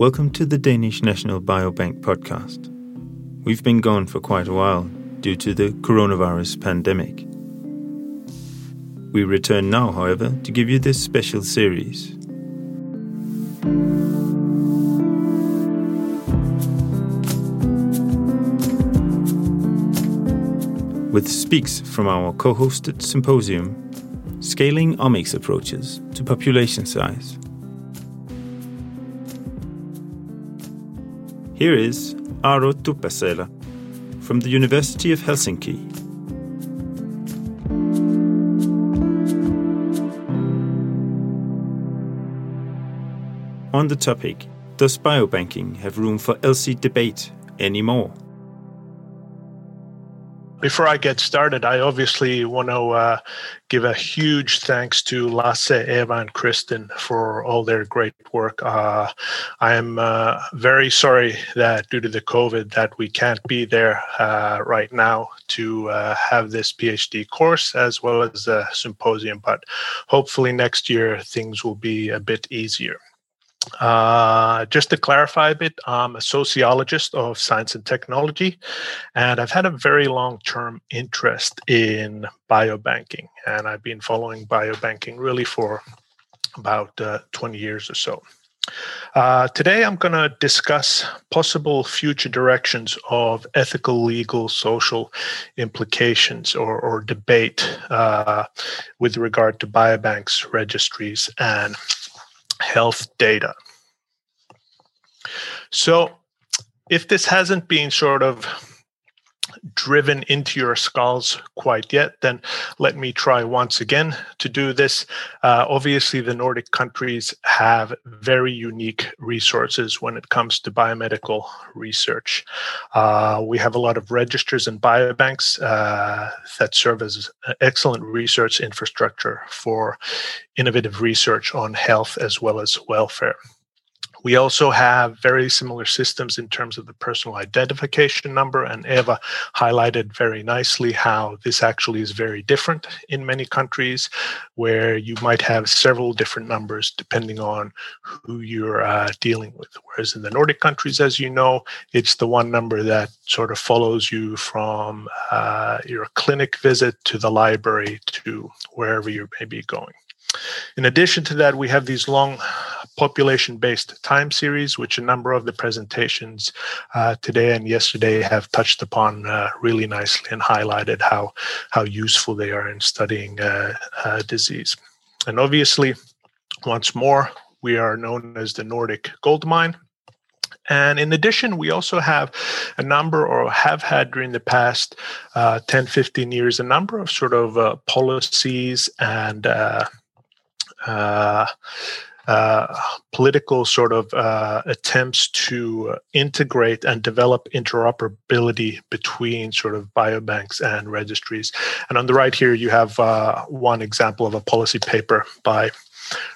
Welcome to the Danish National Biobank podcast. We've been gone for quite a while due to the coronavirus pandemic. We return now, however, to give you this special series. With speaks from our co hosted symposium, Scaling Omics Approaches to Population Size. Here is Aaro Tupasela from the University of Helsinki. On the topic, does biobanking have room for ELSI debate anymore? Before I get started, I obviously want to uh, give a huge thanks to Lasse, Eva, and Kristen for all their great work. Uh, I am uh, very sorry that due to the COVID that we can't be there uh, right now to uh, have this PhD course as well as the symposium, but hopefully next year things will be a bit easier. Uh, just to clarify a bit, I'm a sociologist of science and technology, and I've had a very long term interest in biobanking. And I've been following biobanking really for about uh, 20 years or so. Uh, today, I'm going to discuss possible future directions of ethical, legal, social implications or, or debate uh, with regard to biobanks, registries, and health data. So, if this hasn't been sort of driven into your skulls quite yet, then let me try once again to do this. Uh, obviously, the Nordic countries have very unique resources when it comes to biomedical research. Uh, we have a lot of registers and biobanks uh, that serve as excellent research infrastructure for innovative research on health as well as welfare. We also have very similar systems in terms of the personal identification number, and Eva highlighted very nicely how this actually is very different in many countries, where you might have several different numbers depending on who you're uh, dealing with. Whereas in the Nordic countries, as you know, it's the one number that sort of follows you from uh, your clinic visit to the library to wherever you may be going. In addition to that, we have these long population based time series, which a number of the presentations uh, today and yesterday have touched upon uh, really nicely and highlighted how, how useful they are in studying uh, uh disease. And obviously, once more, we are known as the Nordic gold mine. And in addition, we also have a number, or have had during the past uh, 10, 15 years, a number of sort of uh, policies and uh, political sort of uh, attempts to integrate and develop interoperability between sort of biobanks and registries. And on the right here, you have uh, one example of a policy paper by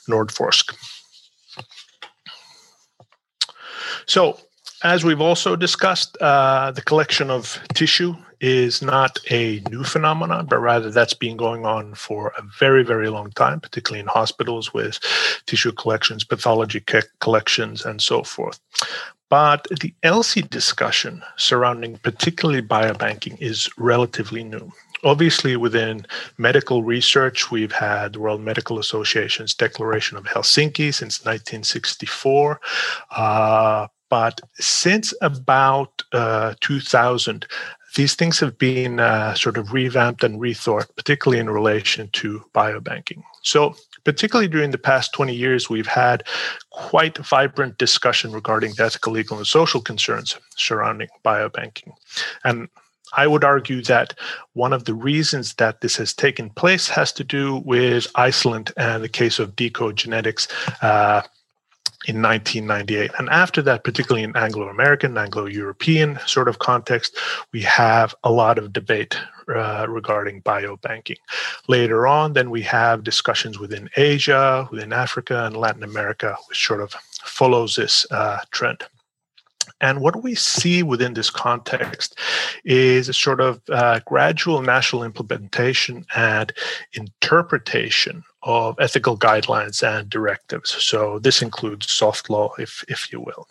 Nordforsk. So, as we've also discussed, uh, the collection of tissue is not a new phenomenon, but rather that's been going on for a very, very long time, particularly in hospitals with tissue collections, pathology collections, and so forth. But the ELSI discussion surrounding particularly biobanking is relatively new. Obviously, within medical research, we've had World Medical Association's Declaration of Helsinki since 1964. Uh, but since about uh, 2000, these things have been uh, sort of revamped and rethought, particularly in relation to biobanking. So, particularly during the past 20 years, we've had quite vibrant discussion regarding the ethical, legal, and social concerns surrounding biobanking. And I would argue that one of the reasons that this has taken place has to do with Iceland and the case of deCODE genetics. Uh, in 1998. And after that, particularly in Anglo American, Anglo European sort of context, we have a lot of debate uh, regarding biobanking. Later on, then we have discussions within Asia, within Africa, and Latin America, which sort of follows this uh, trend. And what we see within this context is a sort of uh, gradual national implementation and interpretation of ethical guidelines and directives. So this includes soft law, if, if you will.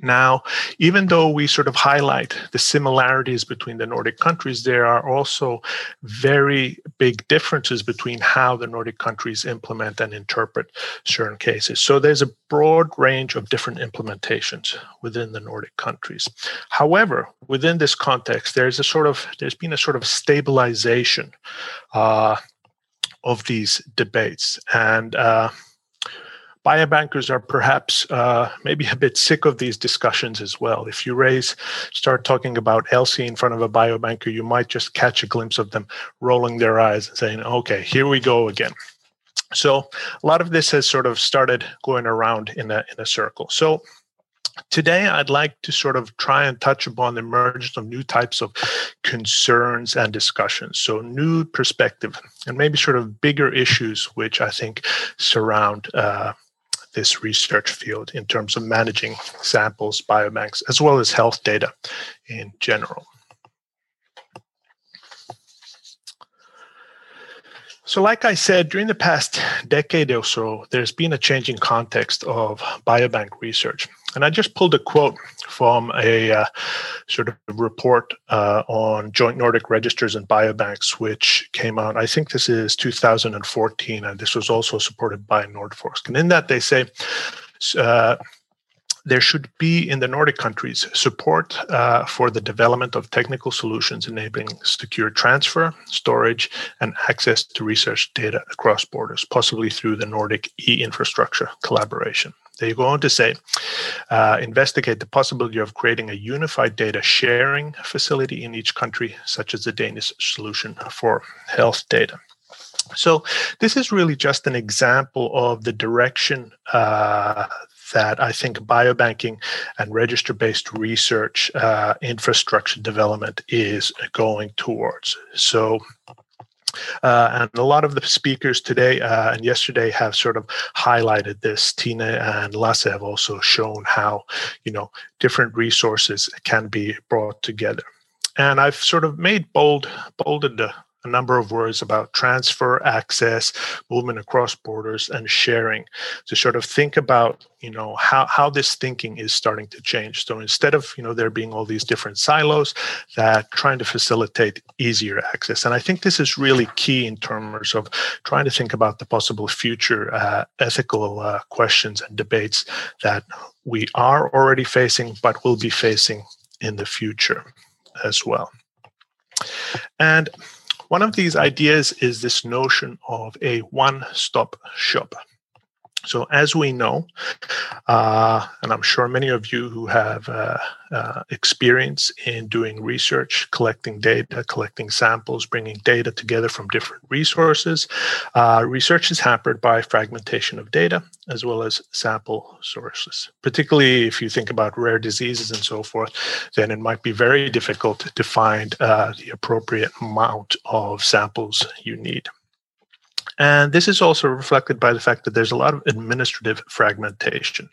Now, even though we sort of highlight the similarities between the Nordic countries, there are also very big differences between how the Nordic countries implement and interpret certain cases. So there's a broad range of different implementations within the Nordic countries. However, within this context, there's a sort of there's been a sort of stabilization uh, of these debates and. Uh, biobankers are perhaps uh, maybe a bit sick of these discussions as well. If you raise, start talking about ELSI in front of a biobanker, you might just catch a glimpse of them rolling their eyes and saying, okay, here we go again. So a lot of this has sort of started going around in a, in a circle. So Today, I'd like to sort of try and touch upon the emergence of new types of concerns and discussions. So, new perspective and maybe sort of bigger issues, which I think surround uh, this research field in terms of managing samples, biobanks, as well as health data in general. So, like I said, during the past decade or so, there's been a changing context of biobank research. And I just pulled a quote from a uh, sort of report uh, on joint Nordic registers and biobanks, which came out, I think this is 2014, and this was also supported by Nordforsk. And in that, they say, uh, there should be in the Nordic countries support uh, for the development of technical solutions enabling secure transfer, storage, and access to research data across borders, possibly through the Nordic e infrastructure collaboration. They go on to say, uh, investigate the possibility of creating a unified data sharing facility in each country, such as the Danish solution for health data. So, this is really just an example of the direction uh, that I think biobanking and register based research uh, infrastructure development is going towards. So, uh, and a lot of the speakers today uh, and yesterday have sort of highlighted this. Tina and Lasse have also shown how, you know, different resources can be brought together. And I've sort of made bold, bolded the a number of words about transfer, access, movement across borders, and sharing to sort of think about, you know, how, how this thinking is starting to change. So instead of, you know, there being all these different silos that trying to facilitate easier access. And I think this is really key in terms of trying to think about the possible future uh, ethical uh, questions and debates that we are already facing, but will be facing in the future as well. And one of these ideas is this notion of a one stop shop. So, as we know, uh, and I'm sure many of you who have uh, uh, experience in doing research, collecting data, collecting samples, bringing data together from different resources, uh, research is hampered by fragmentation of data as well as sample sources. Particularly if you think about rare diseases and so forth, then it might be very difficult to find uh, the appropriate amount of samples you need. And this is also reflected by the fact that there's a lot of administrative fragmentation.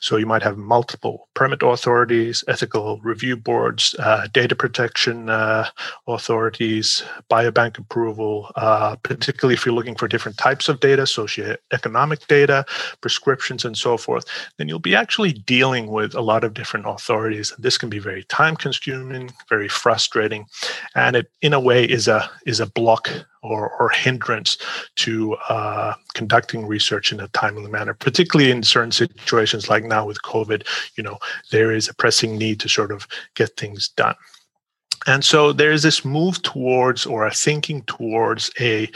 So you might have multiple permit authorities, ethical review boards, uh, data protection uh, authorities, biobank approval, uh, particularly if you're looking for different types of data, socioeconomic data, prescriptions, and so forth, then you'll be actually dealing with a lot of different authorities. And this can be very time consuming, very frustrating, and it, in a way, is a is a block or, or hindrance to uh, conducting research in a timely manner, particularly in certain situations like now with COVID. You know, there is a pressing need to sort of get things done. And so there is this move towards or a thinking towards a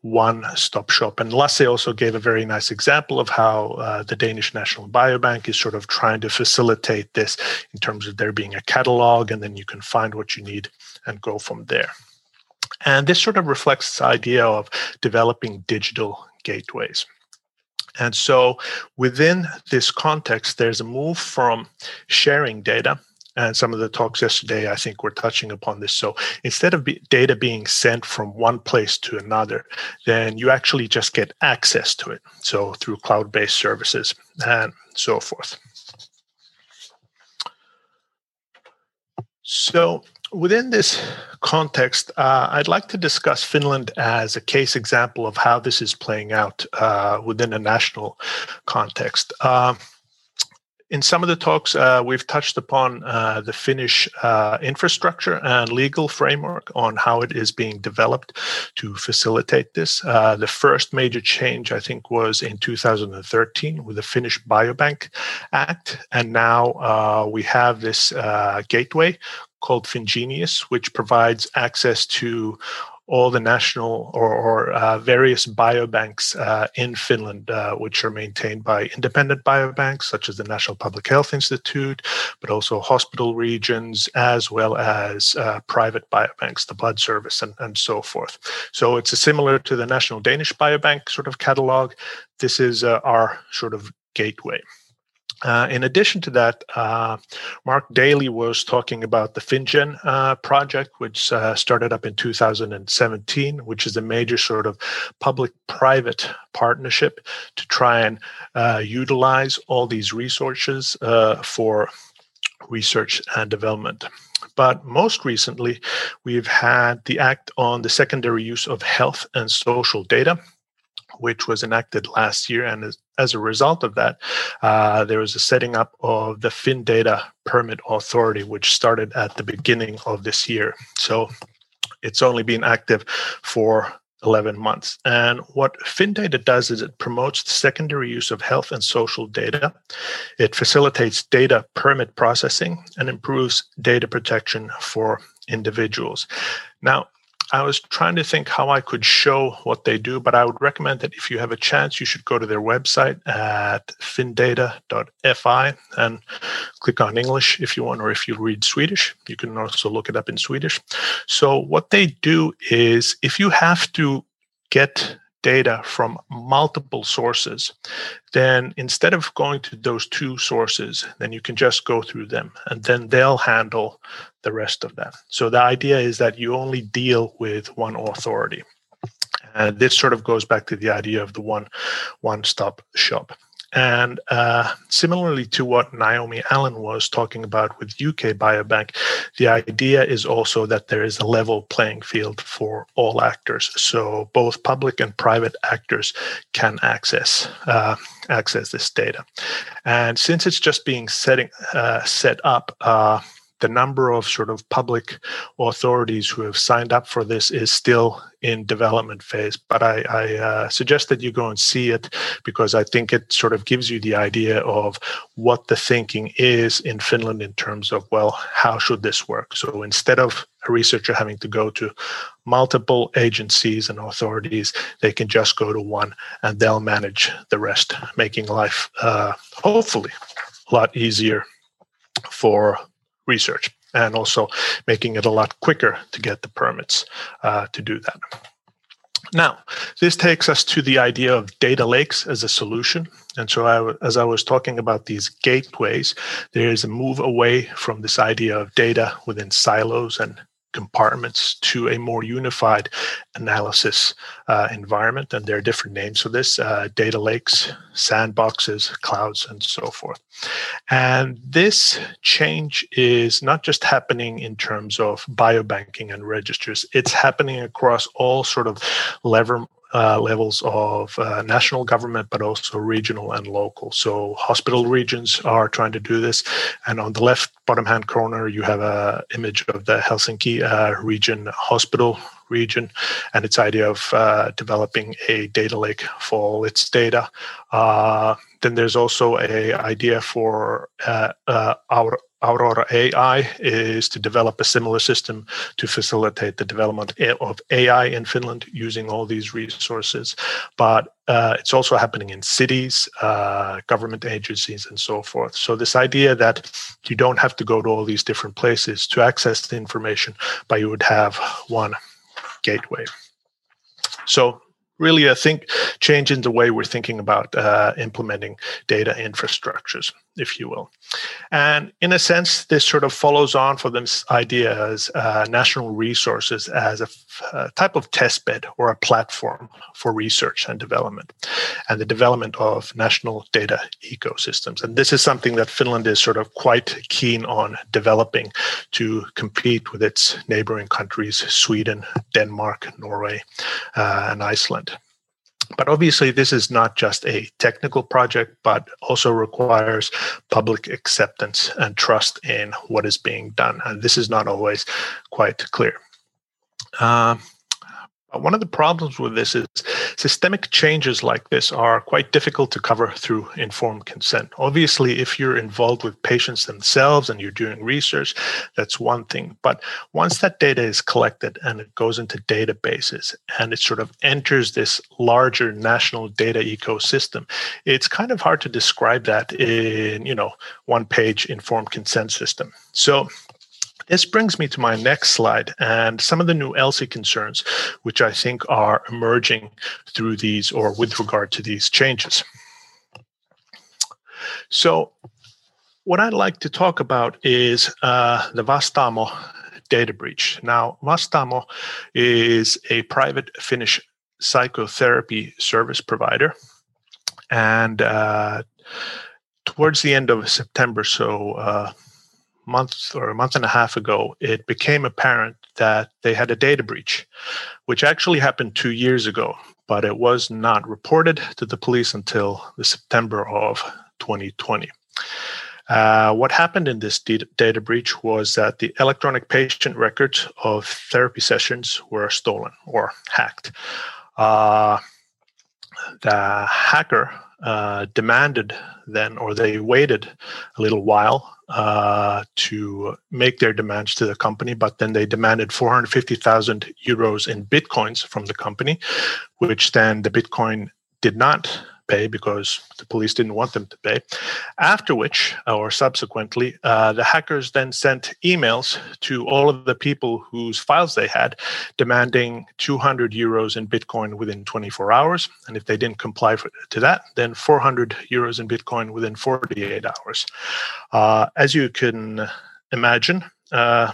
one stop shop. And Lasse also gave a very nice example of how uh, the Danish National Biobank is sort of trying to facilitate this in terms of there being a catalog and then you can find what you need and go from there. And this sort of reflects this idea of developing digital gateways. And so within this context, there's a move from sharing data. And some of the talks yesterday, I think, were touching upon this. So instead of be, data being sent from one place to another, then you actually just get access to it. So through cloud based services and so forth. So, within this context, uh, I'd like to discuss Finland as a case example of how this is playing out uh, within a national context. Uh, in some of the talks, uh, we've touched upon uh, the Finnish uh, infrastructure and legal framework on how it is being developed to facilitate this. The first major change, I think, was in 2013 with the Finnish Biobank Act. And now we have this gateway called Fingenious, which provides access to all the national or, or uh, various biobanks uh, in Finland, uh, which are maintained by independent biobanks such as the National Public Health Institute, but also hospital regions, as well as uh, private biobanks, the Blood Service, and, and so forth. So it's similar to the National Danish Biobank sort of catalog. This is uh, our sort of gateway. Uh, in addition to that, uh, Mark Daly was talking about the FinnGen uh, project, which uh, started up in 2017, which is a major sort of public private partnership to try and uh, utilize all these resources for research and development. But most recently, we've had the Act on the Secondary Use of Health and Social Data, which was enacted last year. And as, as a result of that, uh, there was a setting up of the FinData Permit Authority, which started at the beginning of this year. So it's only been active for 11 months. And what FinData does is it promotes the secondary use of health and social data. It facilitates data permit processing and improves data protection for individuals. Now, I was trying to think how I could show what they do, but I would recommend that if you have a chance, you should go to their website at findata.fi and click on English if you want, or if you read Swedish, you can also look it up in Swedish. So, what they do is if you have to get data from multiple sources, then instead of going to those two sources, then you can just go through them and then they'll handle the rest of that. So the idea is that you only deal with one authority. And this sort of goes back to the idea of the one one stop shop. And uh, similarly to what Naomi Allen was talking about with UK Biobank, the idea is also that there is a level playing field for all actors. So both public and private actors can access uh, access this data. And since it's just being setting uh, set up, uh, the number of sort of public authorities who have signed up for this is still in development phase. But I, I uh, suggest that you go and see it because I think it sort of gives you the idea of what the thinking is in Finland in terms of, well, how should this work? So instead of a researcher having to go to multiple agencies and authorities, they can just go to one and they'll manage the rest, making life uh, hopefully a lot easier for research and also making it a lot quicker to get the permits uh, to do that. Now, this takes us to the idea of data lakes as a solution. And so, I, as I was talking about these gateways, there is a move away from this idea of data within silos and compartments to a more unified analysis uh, environment. And there are different names for this uh, data lakes, sandboxes, clouds, and so forth. And this change is not just happening in terms of biobanking and registers, it's happening across all sort of lever, uh, levels of uh, national government, but also regional and local. So hospital regions are trying to do this, and on the left bottom hand corner, you have a image of the Helsinki uh, region hospital region and its idea of uh, developing a data lake for all its data. Uh, then there's also a idea for our Aurora AI is to develop a similar system to facilitate the development of AI in Finland using all these resources. But uh, it's also happening in cities, uh, government agencies, and so forth. So, this idea that you don't have to go to all these different places to access the information, but you would have one gateway. So, really, I think change in the way we're thinking about uh, implementing data infrastructures. If you will. And in a sense, this sort of follows on from this idea as uh, national resources as a, f- a type of test bed or a platform for research and development and the development of national data ecosystems. And this is something that Finland is sort of quite keen on developing to compete with its neighboring countries, Sweden, Denmark, Norway, uh, and Iceland. But obviously, this is not just a technical project, but also requires public acceptance and trust in what is being done. And this is not always quite clear. Uh, one of the problems with this is systemic changes like this are quite difficult to cover through informed consent. Obviously, if you're involved with patients themselves and you're doing research, that's one thing. But once that data is collected and it goes into databases and it sort of enters this larger national data ecosystem, it's kind of hard to describe that in, you know, one page informed consent system. So this brings me to my next slide and some of the new ELSI concerns, which I think are emerging through these or with regard to these changes. So, what I'd like to talk about is uh, the Vastaamo data breach. Now, Vastaamo is a private Finnish psychotherapy service provider. And uh, towards the end of September, so uh, month or a month and a half ago, it became apparent that they had a data breach, which actually happened two years ago, but it was not reported to the police until the September of 2020. Uh, what happened in this data breach was that the electronic patient records of therapy sessions were stolen or hacked. Uh, the hacker uh, demanded then, or they waited a little while uh, to make their demands to the company, but then they demanded 450,000 euros in bitcoins from the company, which then the Bitcoin did not pay because the police didn't want them to pay. After which, or subsequently, uh, the hackers then sent emails to all of the people whose files they had, demanding 200 euros in Bitcoin within 24 hours. And if they didn't comply for, to that, then 400 euros in Bitcoin within 48 hours. Uh, as you can imagine, uh,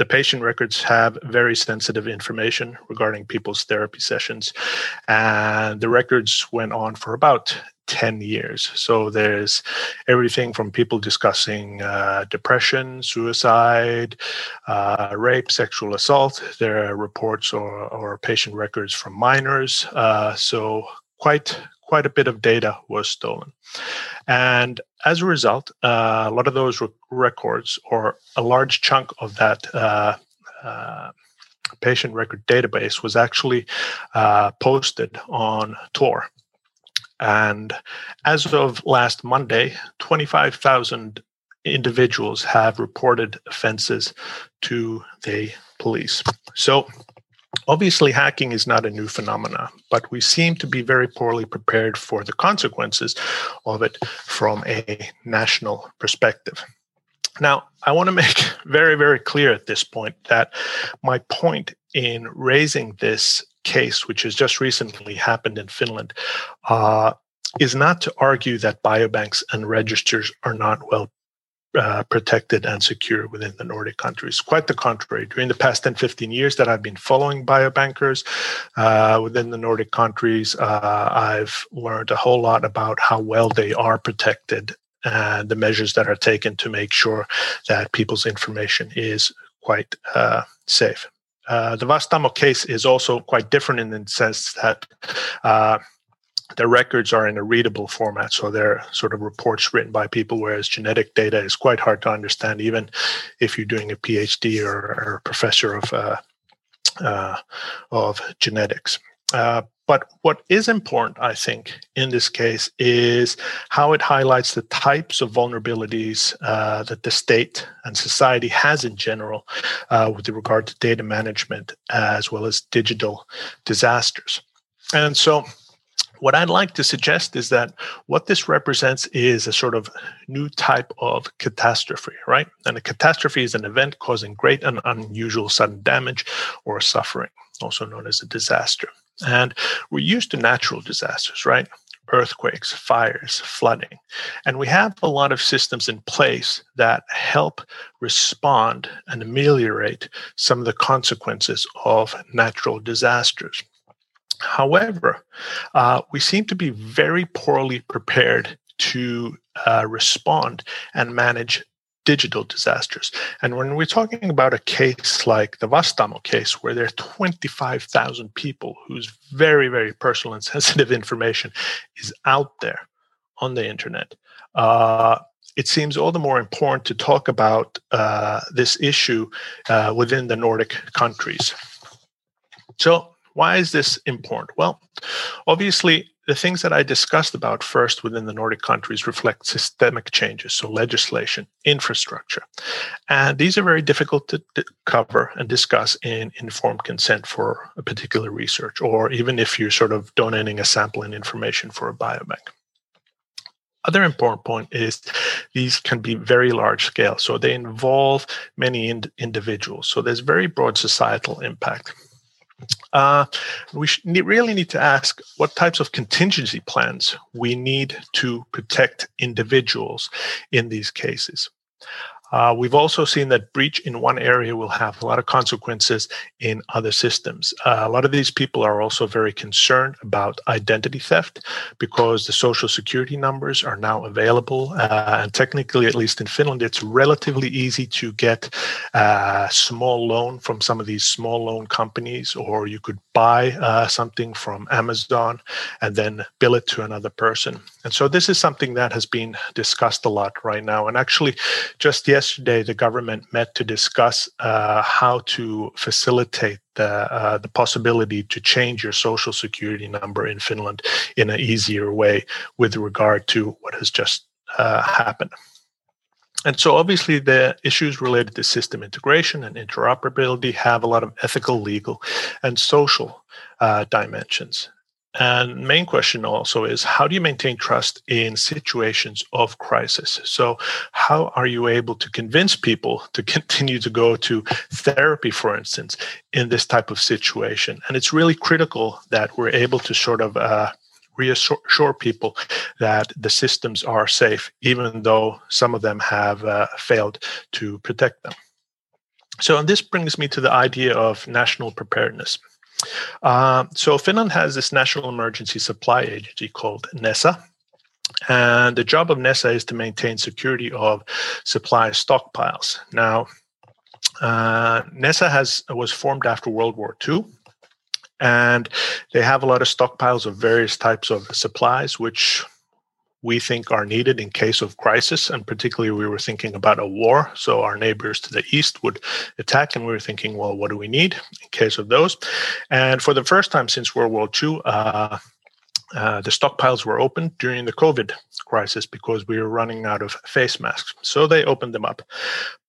the patient records have very sensitive information regarding people's therapy sessions. And the records went on for about 10 years. So there's everything from people discussing uh, depression, suicide, uh, rape, sexual assault. There are reports or, or patient records from minors. Uh, so quite quite a bit of data was stolen. And as a result, uh, a lot of those re- records, or a large chunk of that uh, uh, patient record database, was actually uh, posted on Tor. And as of last Monday, 25,000 individuals have reported offenses to the police. So Obviously, hacking is not a new phenomenon, but we seem to be very poorly prepared for the consequences of it from a national perspective. Now, I want to make very, very clear at this point that my point in raising this case, which has just recently happened in Finland, uh, is not to argue that biobanks and registers are not well uh, protected and secure within the Nordic countries. Quite the contrary. During the past 10, 15 years that I've been following biobankers uh, within the Nordic countries, uh, I've learned a whole lot about how well they are protected and the measures that are taken to make sure that people's information is quite uh, safe. Uh, the Vastaamo case is also quite different in the sense that the records are in a readable format, so they're sort of reports written by people, whereas genetic data is quite hard to understand, even if you're doing a PhD or, or a professor of uh, uh, of genetics. Uh, but what is important, I think, in this case is how it highlights the types of vulnerabilities uh, that the state and society has in general uh, with regard to data management as well as digital disasters. And so what I'd like to suggest is that what this represents is a sort of new type of catastrophe, right? And a catastrophe is an event causing great and unusual sudden damage or suffering, also known as a disaster. And we're used to natural disasters, right? earthquakes, fires, flooding. And we have a lot of systems in place that help respond and ameliorate some of the consequences of natural disasters. However, uh, we seem to be very poorly prepared to uh, respond and manage digital disasters. And when we're talking about a case like the Vastaamo case, where there are 25,000 people whose very, very personal and sensitive information is out there on the internet, uh, it seems all the more important to talk about uh, this issue uh, within the Nordic countries. So, why is this important? Well, obviously, the things that I discussed about first within the Nordic countries reflect systemic changes, so legislation, infrastructure. And these are very difficult to, to cover and discuss in informed consent for a particular research, or even if you're sort of donating a sample and information for a biobank other important point is these can be very large scale so they involve many ind- individuals so there's very broad societal impact uh, we really need to ask what types of contingency plans we need to protect individuals in these cases. Uh, we've also seen that breach in one area will have a lot of consequences in other systems. Uh, a lot of these people are also very concerned about identity theft because the social security numbers are now available. Uh, and technically, at least in Finland, it's relatively easy to get a small loan from some of these small loan companies, or you could buy uh, something from Amazon and then bill it to another person. And so this is something that has been discussed a lot right now. And actually, just yesterday, the government met to discuss uh, how to facilitate the, uh, the possibility to change your social security number in Finland in an easier way with regard to what has just uh, happened. And so, obviously, the issues related to system integration and interoperability have a lot of ethical, legal, and social uh, dimensions. And main question also is how do you maintain trust in situations of crisis? So, how are you able to convince people to continue to go to therapy, for instance, in this type of situation? And it's really critical that we're able to sort of uh, reassure people that the systems are safe, even though some of them have uh, failed to protect them. So, and this brings me to the idea of national preparedness. Uh, so Finland has this national emergency supply agency called NESA. And the job of NESA is to maintain security of supply stockpiles. Now, uh, NESA has was formed after World War II, and they have a lot of stockpiles of various types of supplies, which we think are needed in case of crisis. And particularly, we were thinking about a war. So our neighbors to the east would attack, and we were thinking, well, what do we need in case of those? And for the first time since World War II, uh, uh, the stockpiles were opened during the COVID crisis because we were running out of face masks. So they opened them up.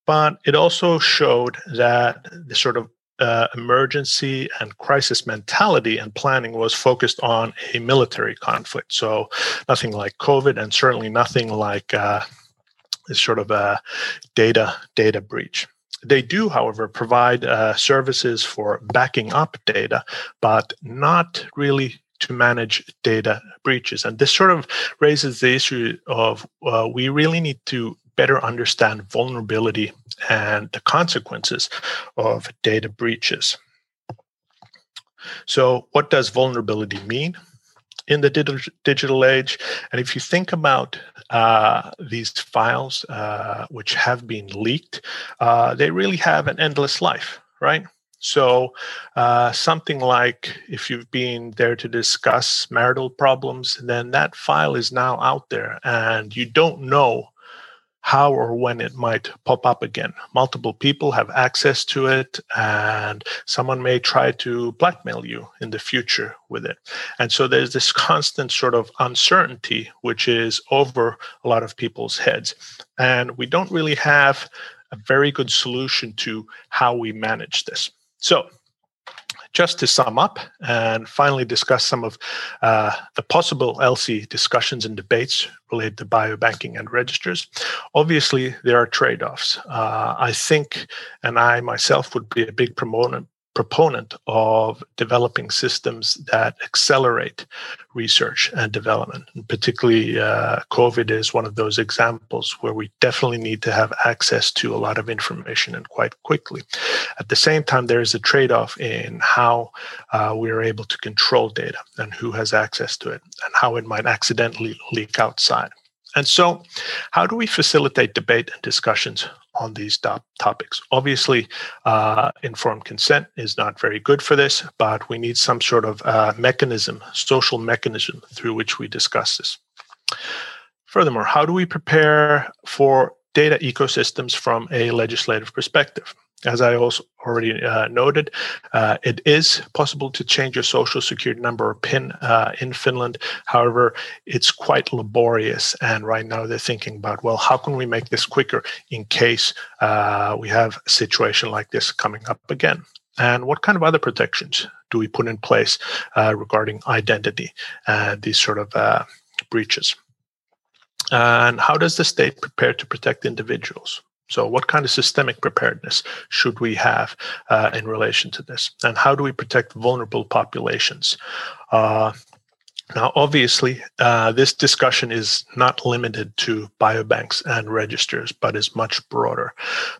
But it also showed that the sort of uh, emergency and crisis mentality and planning was focused on a military conflict. So nothing like COVID, and certainly nothing like uh, sort of a data data breach. They do, however, provide uh, services for backing up data, but not really to manage data breaches. And this sort of raises the issue of uh, we really need to better understand vulnerability and the consequences of data breaches. So, what does vulnerability mean in the digital age? And if you think about uh, these files uh, which have been leaked, uh, they really have an endless life, right? So, uh, something like if you've been there to discuss marital problems, then that file is now out there and you don't know how or when it might pop up again. Multiple people have access to it, and someone may try to blackmail you in the future with it. And so there's this constant sort of uncertainty which is over a lot of people's heads. And we don't really have a very good solution to how we manage this. So, just to sum up and finally discuss some of uh, the possible ELSI discussions and debates related to biobanking and registers, obviously there are trade offs. Uh, I think, and I myself would be a big proponent proponent of developing systems that accelerate research and development. And particularly, uh, COVID is one of those examples where we definitely need to have access to a lot of information and quite quickly. At the same time, there is a trade off in how uh, we are able to control data and who has access to it and how it might accidentally leak outside. And so, how do we facilitate debate and discussions on these top topics? Obviously, uh, informed consent is not very good for this, but we need some sort of uh, mechanism, social mechanism through which we discuss this. Furthermore, how do we prepare for data ecosystems from a legislative perspective? As I also already uh, noted, uh, it is possible to change your social security number or PIN uh, in Finland. However, it's quite laborious. And right now they're thinking about, well, how can we make this quicker in case uh, we have a situation like this coming up again? And what kind of other protections do we put in place uh, regarding identity and these sort of uh, breaches? And how does the state prepare to protect individuals? So, what kind of systemic preparedness should we have uh, in relation to this? And how do we protect vulnerable populations? Uh, now, obviously, uh, this discussion is not limited to biobanks and registers, but is much broader.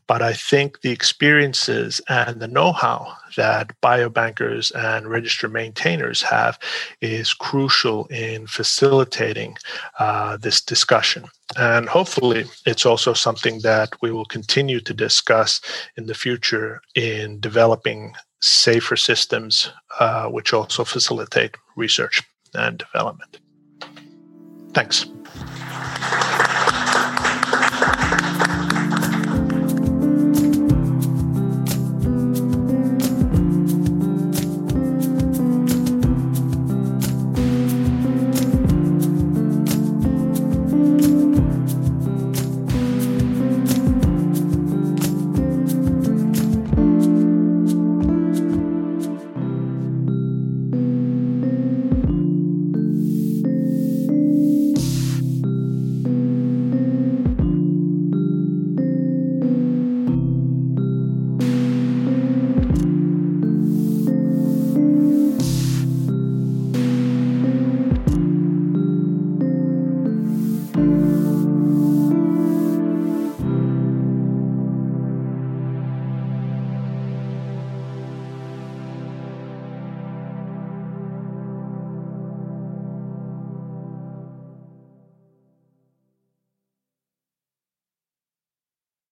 But I think the experiences and the know how that biobankers and register maintainers have is crucial in facilitating uh, this discussion. And hopefully, it's also something that we will continue to discuss in the future in developing safer systems, uh, which also facilitate research and development. Thanks.